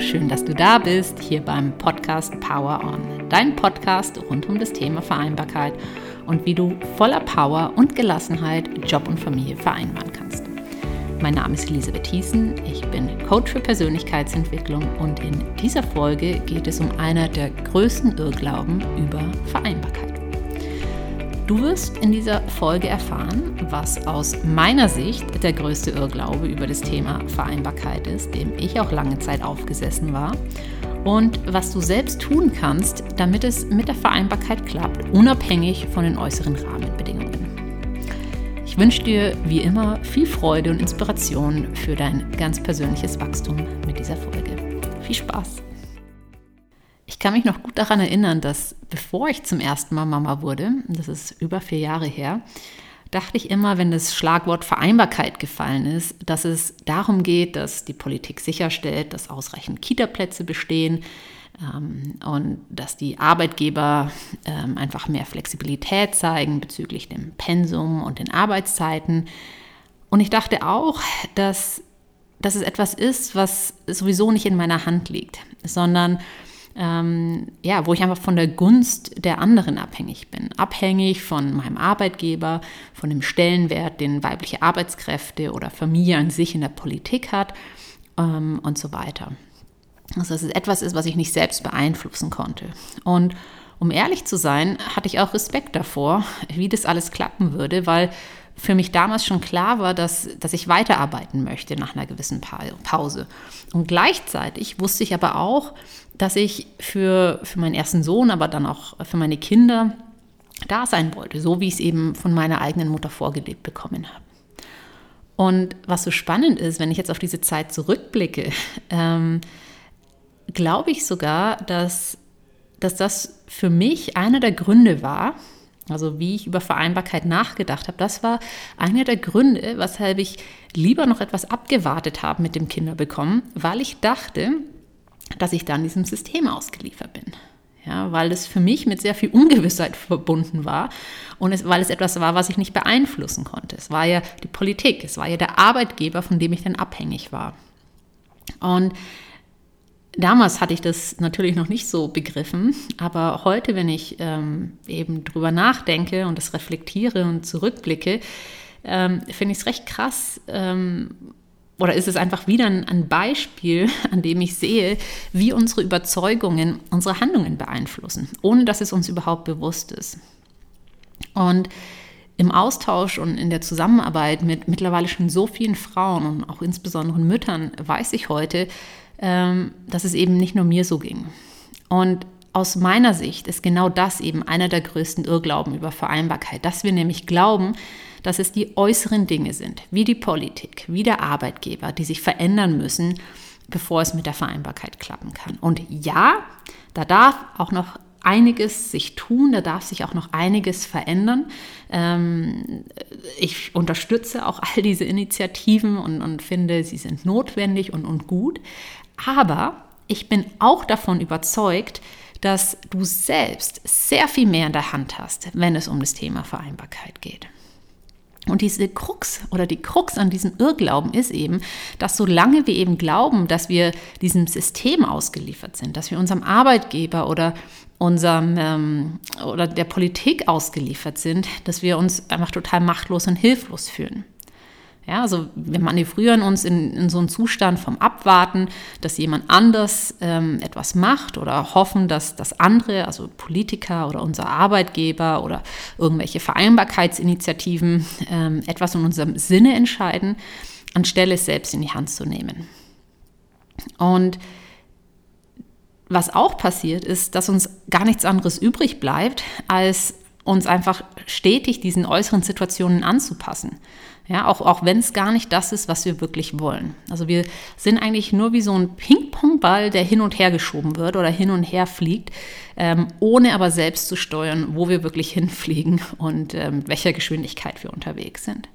Schön, dass du da bist, hier beim Podcast Power On, dein Podcast rund um das Thema Vereinbarkeit und wie du voller Power und Gelassenheit Job und Familie vereinbaren kannst. Mein Name ist Elisabeth Thiessen, ich bin Coach für Persönlichkeitsentwicklung und in dieser Folge geht es um einer der größten Irrglauben über Vereinbarkeit. Du wirst in dieser Folge erfahren, was aus meiner Sicht der größte Irrglaube über das Thema Vereinbarkeit ist, dem ich auch lange Zeit aufgesessen war, und was du selbst tun kannst, damit es mit der Vereinbarkeit klappt, unabhängig von den äußeren Rahmenbedingungen. Ich wünsche dir wie immer viel Freude und Inspiration für dein ganz persönliches Wachstum mit dieser Folge. Viel Spaß! Ich kann mich noch gut daran erinnern, dass bevor ich zum ersten Mal Mama wurde, das ist über vier Jahre her, dachte ich immer, wenn das Schlagwort Vereinbarkeit gefallen ist, dass es darum geht, dass die Politik sicherstellt, dass ausreichend Kita-Plätze bestehen ähm, und dass die Arbeitgeber ähm, einfach mehr Flexibilität zeigen bezüglich dem Pensum und den Arbeitszeiten. Und ich dachte auch, dass, dass es etwas ist, was sowieso nicht in meiner Hand liegt, sondern ähm, ja, wo ich einfach von der Gunst der anderen abhängig bin. Abhängig von meinem Arbeitgeber, von dem Stellenwert, den weibliche Arbeitskräfte oder Familie an sich in der Politik hat ähm, und so weiter. Also dass es etwas ist, was ich nicht selbst beeinflussen konnte. Und um ehrlich zu sein, hatte ich auch Respekt davor, wie das alles klappen würde, weil für mich damals schon klar war, dass, dass ich weiterarbeiten möchte nach einer gewissen Pause. Und gleichzeitig wusste ich aber auch, dass ich für, für meinen ersten Sohn, aber dann auch für meine Kinder da sein wollte, so wie ich es eben von meiner eigenen Mutter vorgelebt bekommen habe. Und was so spannend ist, wenn ich jetzt auf diese Zeit zurückblicke, ähm, glaube ich sogar, dass, dass das für mich einer der Gründe war, also wie ich über Vereinbarkeit nachgedacht habe, das war einer der Gründe, weshalb ich lieber noch etwas abgewartet habe mit dem Kinderbekommen, weil ich dachte, dass ich dann diesem System ausgeliefert bin. Ja, weil es für mich mit sehr viel Ungewissheit verbunden war und es, weil es etwas war, was ich nicht beeinflussen konnte. Es war ja die Politik, es war ja der Arbeitgeber, von dem ich dann abhängig war. Und Damals hatte ich das natürlich noch nicht so begriffen, aber heute, wenn ich ähm, eben drüber nachdenke und das reflektiere und zurückblicke, ähm, finde ich es recht krass. Ähm, oder ist es einfach wieder ein, ein Beispiel, an dem ich sehe, wie unsere Überzeugungen unsere Handlungen beeinflussen, ohne dass es uns überhaupt bewusst ist. Und im Austausch und in der Zusammenarbeit mit mittlerweile schon so vielen Frauen und auch insbesondere Müttern weiß ich heute, dass es eben nicht nur mir so ging. Und aus meiner Sicht ist genau das eben einer der größten Irrglauben über Vereinbarkeit, dass wir nämlich glauben, dass es die äußeren Dinge sind, wie die Politik, wie der Arbeitgeber, die sich verändern müssen, bevor es mit der Vereinbarkeit klappen kann. Und ja, da darf auch noch einiges sich tun, da darf sich auch noch einiges verändern. Ähm, ich unterstütze auch all diese Initiativen und, und finde, sie sind notwendig und, und gut. Aber ich bin auch davon überzeugt, dass du selbst sehr viel mehr in der Hand hast, wenn es um das Thema Vereinbarkeit geht. Und diese Krux oder die Krux an diesem Irrglauben ist eben, dass solange wir eben glauben, dass wir diesem System ausgeliefert sind, dass wir unserem Arbeitgeber oder unserem ähm, oder der Politik ausgeliefert sind, dass wir uns einfach total machtlos und hilflos fühlen. Ja, also wir manövrieren uns in, in so einen Zustand vom Abwarten, dass jemand anders ähm, etwas macht oder hoffen, dass das andere, also Politiker oder unser Arbeitgeber oder irgendwelche Vereinbarkeitsinitiativen ähm, etwas in unserem Sinne entscheiden, anstelle es selbst in die Hand zu nehmen. Und was auch passiert, ist, dass uns gar nichts anderes übrig bleibt, als uns einfach stetig diesen äußeren Situationen anzupassen. Ja, auch, auch wenn es gar nicht das ist, was wir wirklich wollen. Also wir sind eigentlich nur wie so ein Ping-Pong-Ball, der hin und her geschoben wird oder hin und her fliegt, ähm, ohne aber selbst zu steuern, wo wir wirklich hinfliegen und ähm, mit welcher Geschwindigkeit wir unterwegs sind.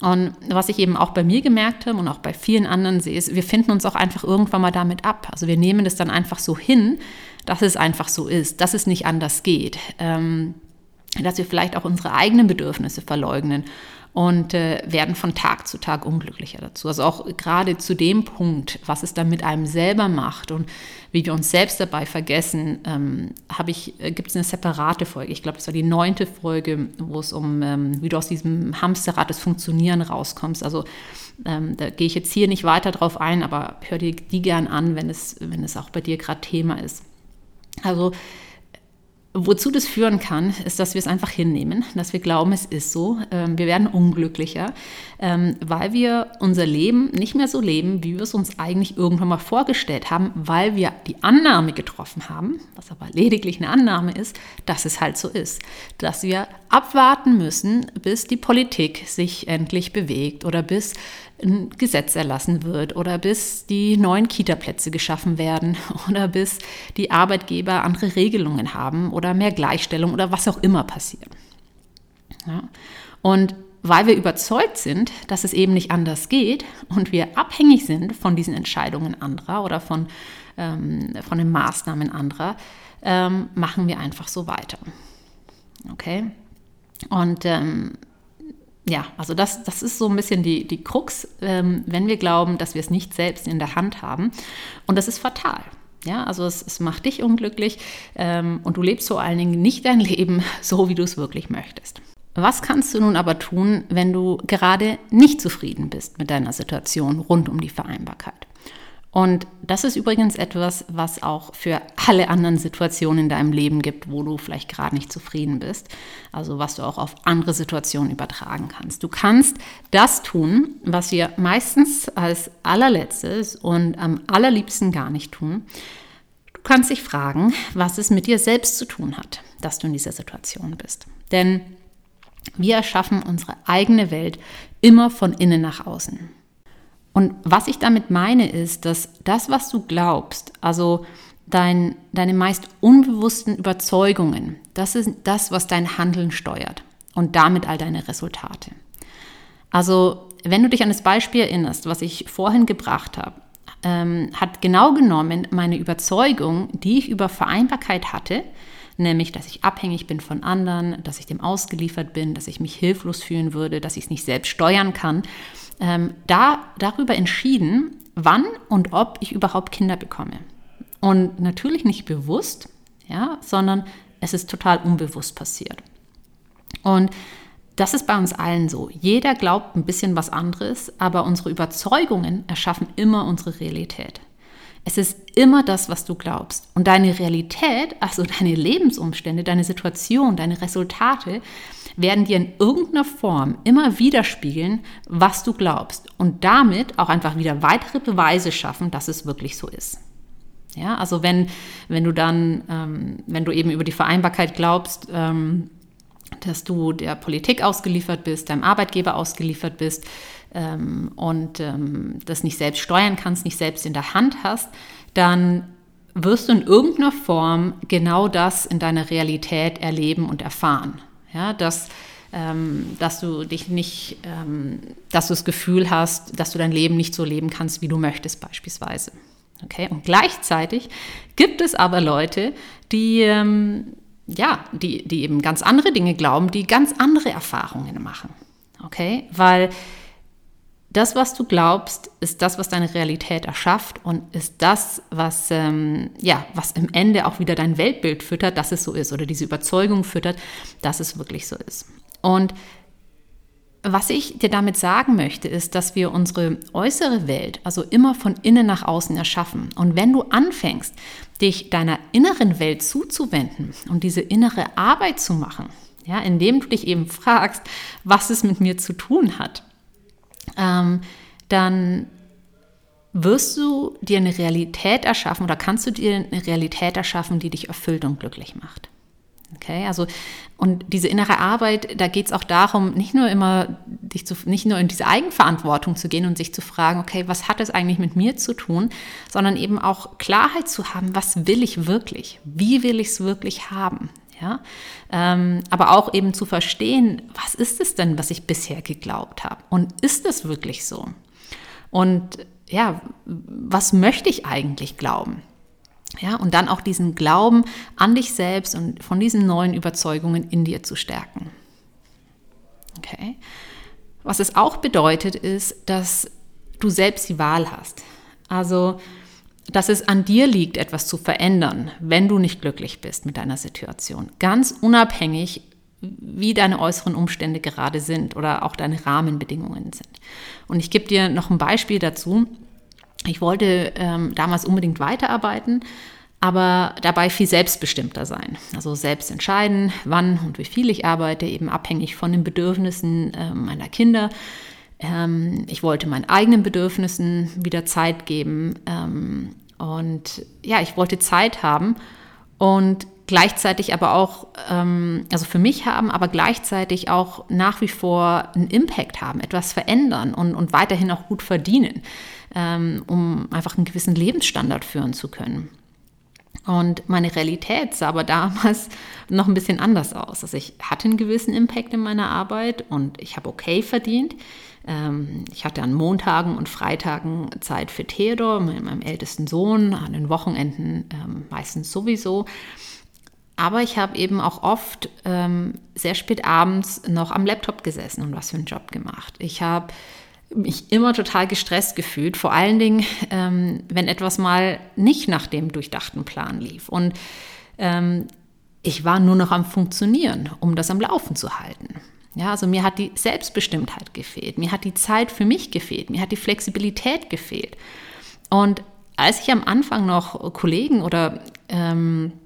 Und was ich eben auch bei mir gemerkt habe und auch bei vielen anderen sehe, ist, wir finden uns auch einfach irgendwann mal damit ab. Also wir nehmen das dann einfach so hin, dass es einfach so ist, dass es nicht anders geht. Ähm, dass wir vielleicht auch unsere eigenen Bedürfnisse verleugnen und äh, werden von Tag zu Tag unglücklicher dazu. Also auch gerade zu dem Punkt, was es dann mit einem selber macht und wie wir uns selbst dabei vergessen, ähm, ich, äh, gibt es eine separate Folge. Ich glaube, das war die neunte Folge, wo es um, ähm, wie du aus diesem Hamsterrad des Funktionieren rauskommst. Also ähm, da gehe ich jetzt hier nicht weiter drauf ein, aber hör dir die gern an, wenn es, wenn es auch bei dir gerade Thema ist. Also Wozu das führen kann, ist, dass wir es einfach hinnehmen, dass wir glauben, es ist so. Ähm, wir werden unglücklicher, ähm, weil wir unser Leben nicht mehr so leben, wie wir es uns eigentlich irgendwann mal vorgestellt haben, weil wir die Annahme getroffen haben, was aber lediglich eine Annahme ist, dass es halt so ist. Dass wir abwarten müssen, bis die Politik sich endlich bewegt oder bis ein Gesetz erlassen wird oder bis die neuen Kita-Plätze geschaffen werden oder bis die Arbeitgeber andere Regelungen haben oder mehr Gleichstellung oder was auch immer passiert. Ja. Und weil wir überzeugt sind, dass es eben nicht anders geht und wir abhängig sind von diesen Entscheidungen anderer oder von, ähm, von den Maßnahmen anderer, ähm, machen wir einfach so weiter. Okay? Und ähm, ja, also das, das ist so ein bisschen die, die Krux, ähm, wenn wir glauben, dass wir es nicht selbst in der Hand haben. Und das ist fatal. Ja, also es, es macht dich unglücklich ähm, und du lebst vor allen Dingen nicht dein Leben so, wie du es wirklich möchtest. Was kannst du nun aber tun, wenn du gerade nicht zufrieden bist mit deiner Situation rund um die Vereinbarkeit? Und das ist übrigens etwas, was auch für alle anderen Situationen in deinem Leben gibt, wo du vielleicht gerade nicht zufrieden bist. Also was du auch auf andere Situationen übertragen kannst. Du kannst das tun, was wir meistens als allerletztes und am allerliebsten gar nicht tun. Du kannst dich fragen, was es mit dir selbst zu tun hat, dass du in dieser Situation bist. Denn wir erschaffen unsere eigene Welt immer von innen nach außen. Und was ich damit meine, ist, dass das, was du glaubst, also dein, deine meist unbewussten Überzeugungen, das ist das, was dein Handeln steuert und damit all deine Resultate. Also, wenn du dich an das Beispiel erinnerst, was ich vorhin gebracht habe, ähm, hat genau genommen meine Überzeugung, die ich über Vereinbarkeit hatte, nämlich, dass ich abhängig bin von anderen, dass ich dem ausgeliefert bin, dass ich mich hilflos fühlen würde, dass ich es nicht selbst steuern kann, ähm, da, darüber entschieden, wann und ob ich überhaupt Kinder bekomme. Und natürlich nicht bewusst, ja, sondern es ist total unbewusst passiert. Und das ist bei uns allen so. Jeder glaubt ein bisschen was anderes, aber unsere Überzeugungen erschaffen immer unsere Realität. Es ist immer das, was du glaubst. Und deine Realität, also deine Lebensumstände, deine Situation, deine Resultate, werden dir in irgendeiner Form immer widerspiegeln, was du glaubst. Und damit auch einfach wieder weitere Beweise schaffen, dass es wirklich so ist. Ja, also wenn, wenn du dann, ähm, wenn du eben über die Vereinbarkeit glaubst, ähm, dass du der Politik ausgeliefert bist, deinem Arbeitgeber ausgeliefert bist, ähm, und ähm, das nicht selbst steuern kannst, nicht selbst in der Hand hast, dann wirst du in irgendeiner Form genau das in deiner Realität erleben und erfahren. Ja, dass, ähm, dass du dich nicht, ähm, dass du das Gefühl hast, dass du dein Leben nicht so leben kannst, wie du möchtest beispielsweise. Okay? Und gleichzeitig gibt es aber Leute, die, ähm, ja, die, die eben ganz andere Dinge glauben, die ganz andere Erfahrungen machen. Okay? Weil das, was du glaubst, ist das, was deine Realität erschafft und ist das, was, ähm, ja, was im Ende auch wieder dein Weltbild füttert, dass es so ist oder diese Überzeugung füttert, dass es wirklich so ist. Und was ich dir damit sagen möchte, ist, dass wir unsere äußere Welt also immer von innen nach außen erschaffen. Und wenn du anfängst, dich deiner inneren Welt zuzuwenden und diese innere Arbeit zu machen, ja, indem du dich eben fragst, was es mit mir zu tun hat, ähm, dann wirst du dir eine Realität erschaffen oder kannst du dir eine Realität erschaffen, die dich erfüllt und glücklich macht. Okay, also und diese innere Arbeit, da geht es auch darum, nicht nur immer dich zu, nicht nur in diese Eigenverantwortung zu gehen und sich zu fragen, okay, was hat es eigentlich mit mir zu tun, sondern eben auch Klarheit zu haben, was will ich wirklich, wie will ich es wirklich haben, ja, ähm, aber auch eben zu verstehen, was ist es denn, was ich bisher geglaubt habe? Und ist es wirklich so? Und ja, was möchte ich eigentlich glauben? Ja, und dann auch diesen Glauben an dich selbst und von diesen neuen Überzeugungen in dir zu stärken. Okay. Was es auch bedeutet, ist, dass du selbst die Wahl hast. Also, dass es an dir liegt, etwas zu verändern, wenn du nicht glücklich bist mit deiner Situation. Ganz unabhängig, wie deine äußeren Umstände gerade sind oder auch deine Rahmenbedingungen sind. Und ich gebe dir noch ein Beispiel dazu. Ich wollte ähm, damals unbedingt weiterarbeiten, aber dabei viel selbstbestimmter sein. Also selbst entscheiden, wann und wie viel ich arbeite, eben abhängig von den Bedürfnissen äh, meiner Kinder. Ähm, ich wollte meinen eigenen Bedürfnissen wieder Zeit geben. Ähm, und ja, ich wollte Zeit haben und gleichzeitig aber auch, ähm, also für mich haben, aber gleichzeitig auch nach wie vor einen Impact haben, etwas verändern und, und weiterhin auch gut verdienen, ähm, um einfach einen gewissen Lebensstandard führen zu können. Und meine Realität sah aber damals noch ein bisschen anders aus. Also ich hatte einen gewissen Impact in meiner Arbeit und ich habe okay verdient. Ähm, ich hatte an Montagen und Freitagen Zeit für Theodor, meinem ältesten Sohn, an den Wochenenden ähm, meistens sowieso. Aber ich habe eben auch oft ähm, sehr spät abends noch am Laptop gesessen und was für einen Job gemacht. Ich habe mich immer total gestresst gefühlt, vor allen Dingen, ähm, wenn etwas mal nicht nach dem durchdachten Plan lief. Und ähm, ich war nur noch am Funktionieren, um das am Laufen zu halten. Ja, also mir hat die Selbstbestimmtheit gefehlt, mir hat die Zeit für mich gefehlt, mir hat die Flexibilität gefehlt. Und als ich am Anfang noch Kollegen oder ähm, äh,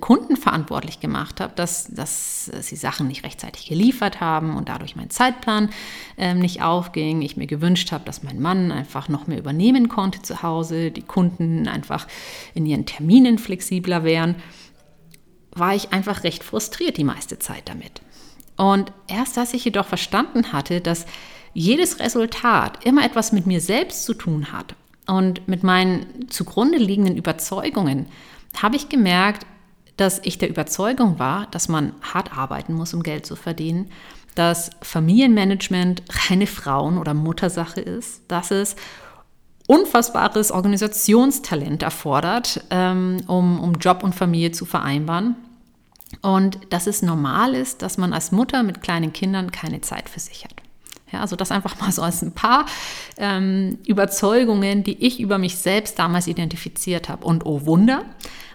Kunden verantwortlich gemacht habe, dass, dass sie Sachen nicht rechtzeitig geliefert haben und dadurch mein Zeitplan ähm, nicht aufging. Ich mir gewünscht habe, dass mein Mann einfach noch mehr übernehmen konnte zu Hause, die Kunden einfach in ihren Terminen flexibler wären, war ich einfach recht frustriert die meiste Zeit damit. Und erst als ich jedoch verstanden hatte, dass jedes Resultat immer etwas mit mir selbst zu tun hat und mit meinen zugrunde liegenden Überzeugungen, habe ich gemerkt, dass ich der Überzeugung war, dass man hart arbeiten muss, um Geld zu verdienen, dass Familienmanagement reine Frauen- oder Muttersache ist, dass es unfassbares Organisationstalent erfordert, ähm, um, um Job und Familie zu vereinbaren. Und dass es normal ist, dass man als Mutter mit kleinen Kindern keine Zeit für sich hat. Ja, also das einfach mal so als ein paar ähm, Überzeugungen, die ich über mich selbst damals identifiziert habe. Und oh Wunder,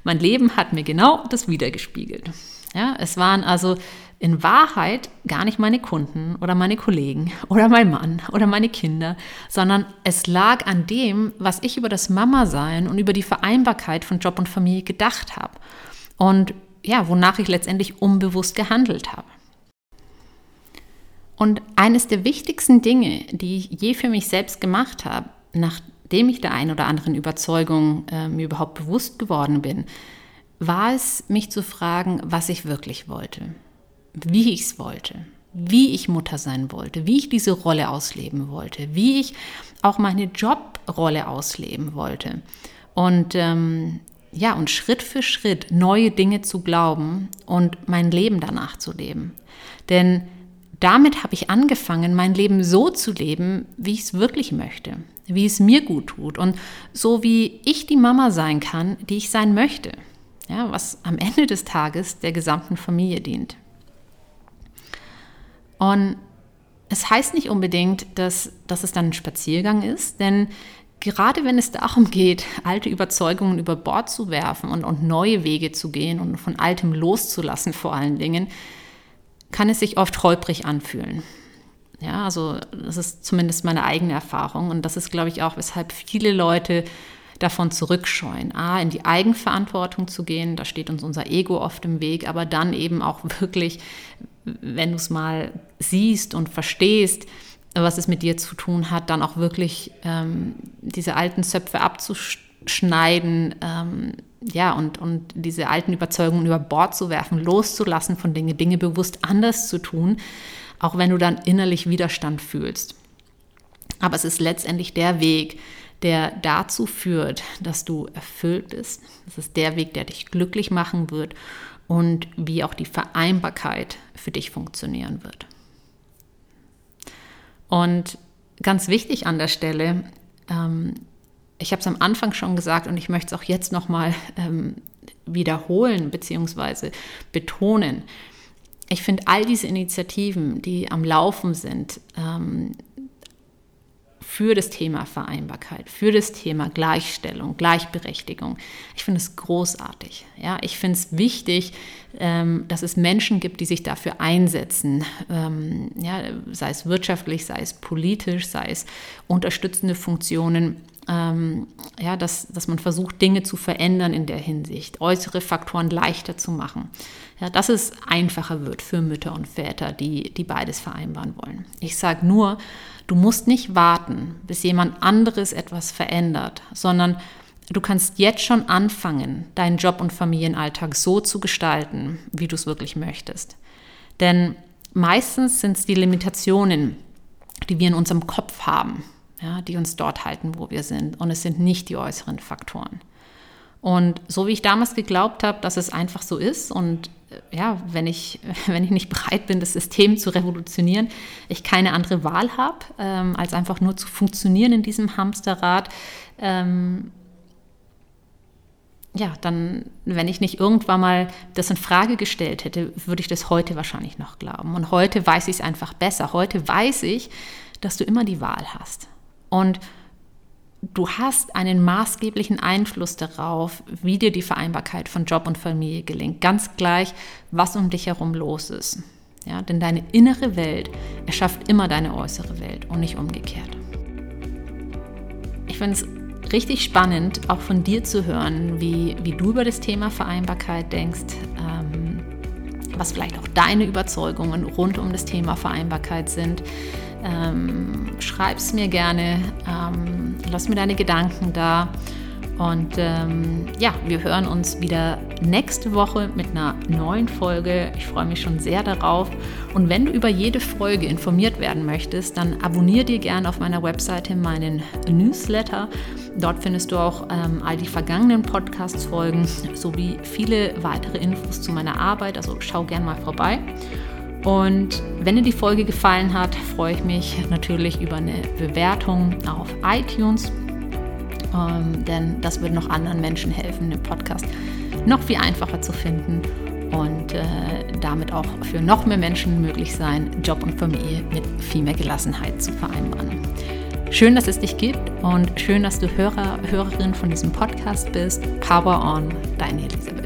mein Leben hat mir genau das wiedergespiegelt. Ja, es waren also in Wahrheit gar nicht meine Kunden oder meine Kollegen oder mein Mann oder meine Kinder, sondern es lag an dem, was ich über das Mama-Sein und über die Vereinbarkeit von Job und Familie gedacht habe. Und ja, wonach ich letztendlich unbewusst gehandelt habe. Und eines der wichtigsten Dinge, die ich je für mich selbst gemacht habe, nach nachdem ich der einen oder anderen Überzeugung äh, mir überhaupt bewusst geworden bin, war es, mich zu fragen, was ich wirklich wollte, wie ich es wollte, wie ich Mutter sein wollte, wie ich diese Rolle ausleben wollte, wie ich auch meine Jobrolle ausleben wollte. Und ähm, ja, und Schritt für Schritt neue Dinge zu glauben und mein Leben danach zu leben. Denn damit habe ich angefangen, mein Leben so zu leben, wie ich es wirklich möchte wie es mir gut tut und so wie ich die Mama sein kann, die ich sein möchte, ja, was am Ende des Tages der gesamten Familie dient. Und es heißt nicht unbedingt, dass, dass es dann ein Spaziergang ist, denn gerade wenn es darum geht, alte Überzeugungen über Bord zu werfen und, und neue Wege zu gehen und von altem loszulassen vor allen Dingen, kann es sich oft holprig anfühlen. Ja, also das ist zumindest meine eigene Erfahrung und das ist, glaube ich, auch, weshalb viele Leute davon zurückscheuen. A, in die Eigenverantwortung zu gehen, da steht uns unser Ego oft im Weg, aber dann eben auch wirklich, wenn du es mal siehst und verstehst, was es mit dir zu tun hat, dann auch wirklich ähm, diese alten Zöpfe abzuschneiden, ähm, ja, und, und diese alten Überzeugungen über Bord zu werfen, loszulassen von Dingen, Dinge bewusst anders zu tun, auch wenn du dann innerlich Widerstand fühlst. Aber es ist letztendlich der Weg, der dazu führt, dass du erfüllt bist. Es ist der Weg, der dich glücklich machen wird und wie auch die Vereinbarkeit für dich funktionieren wird. Und ganz wichtig an der Stelle, ähm, ich habe es am Anfang schon gesagt und ich möchte es auch jetzt nochmal ähm, wiederholen bzw. betonen. Ich finde all diese Initiativen, die am Laufen sind, ähm, für das Thema Vereinbarkeit, für das Thema Gleichstellung, Gleichberechtigung. Ich finde es großartig. Ja, ich finde es wichtig, ähm, dass es Menschen gibt, die sich dafür einsetzen, ähm, ja, sei es wirtschaftlich, sei es politisch, sei es unterstützende Funktionen ähm, ja, dass, dass man versucht, Dinge zu verändern in der Hinsicht, äußere Faktoren leichter zu machen. Ja, dass es einfacher wird für Mütter und Väter, die, die beides vereinbaren wollen. Ich sage nur, du musst nicht warten, bis jemand anderes etwas verändert, sondern du kannst jetzt schon anfangen, deinen Job und Familienalltag so zu gestalten, wie du es wirklich möchtest. Denn meistens sind es die Limitationen, die wir in unserem Kopf haben, ja, die uns dort halten, wo wir sind. Und es sind nicht die äußeren Faktoren. Und so wie ich damals geglaubt habe, dass es einfach so ist und äh, ja, wenn ich, wenn ich nicht bereit bin, das System zu revolutionieren, ich keine andere Wahl habe, ähm, als einfach nur zu funktionieren in diesem Hamsterrad, ähm, ja, dann, wenn ich nicht irgendwann mal das in Frage gestellt hätte, würde ich das heute wahrscheinlich noch glauben. Und heute weiß ich es einfach besser. Heute weiß ich, dass du immer die Wahl hast. Und du hast einen maßgeblichen Einfluss darauf, wie dir die Vereinbarkeit von Job und Familie gelingt. Ganz gleich, was um dich herum los ist. Ja, denn deine innere Welt erschafft immer deine äußere Welt und nicht umgekehrt. Ich finde es richtig spannend, auch von dir zu hören, wie, wie du über das Thema Vereinbarkeit denkst, ähm, was vielleicht auch deine Überzeugungen rund um das Thema Vereinbarkeit sind. Ähm, Schreib es mir gerne, lass mir deine Gedanken da. Und ähm, ja, wir hören uns wieder nächste Woche mit einer neuen Folge. Ich freue mich schon sehr darauf. Und wenn du über jede Folge informiert werden möchtest, dann abonniere dir gerne auf meiner Webseite meinen Newsletter. Dort findest du auch ähm, all die vergangenen Podcast-Folgen sowie viele weitere Infos zu meiner Arbeit. Also schau gerne mal vorbei. Und wenn dir die Folge gefallen hat, freue ich mich natürlich über eine Bewertung auf iTunes, ähm, denn das wird noch anderen Menschen helfen, den Podcast noch viel einfacher zu finden und äh, damit auch für noch mehr Menschen möglich sein, Job und Familie mit viel mehr Gelassenheit zu vereinbaren. Schön, dass es dich gibt und schön, dass du Hörer, Hörerin von diesem Podcast bist. Power on, deine Elisabeth.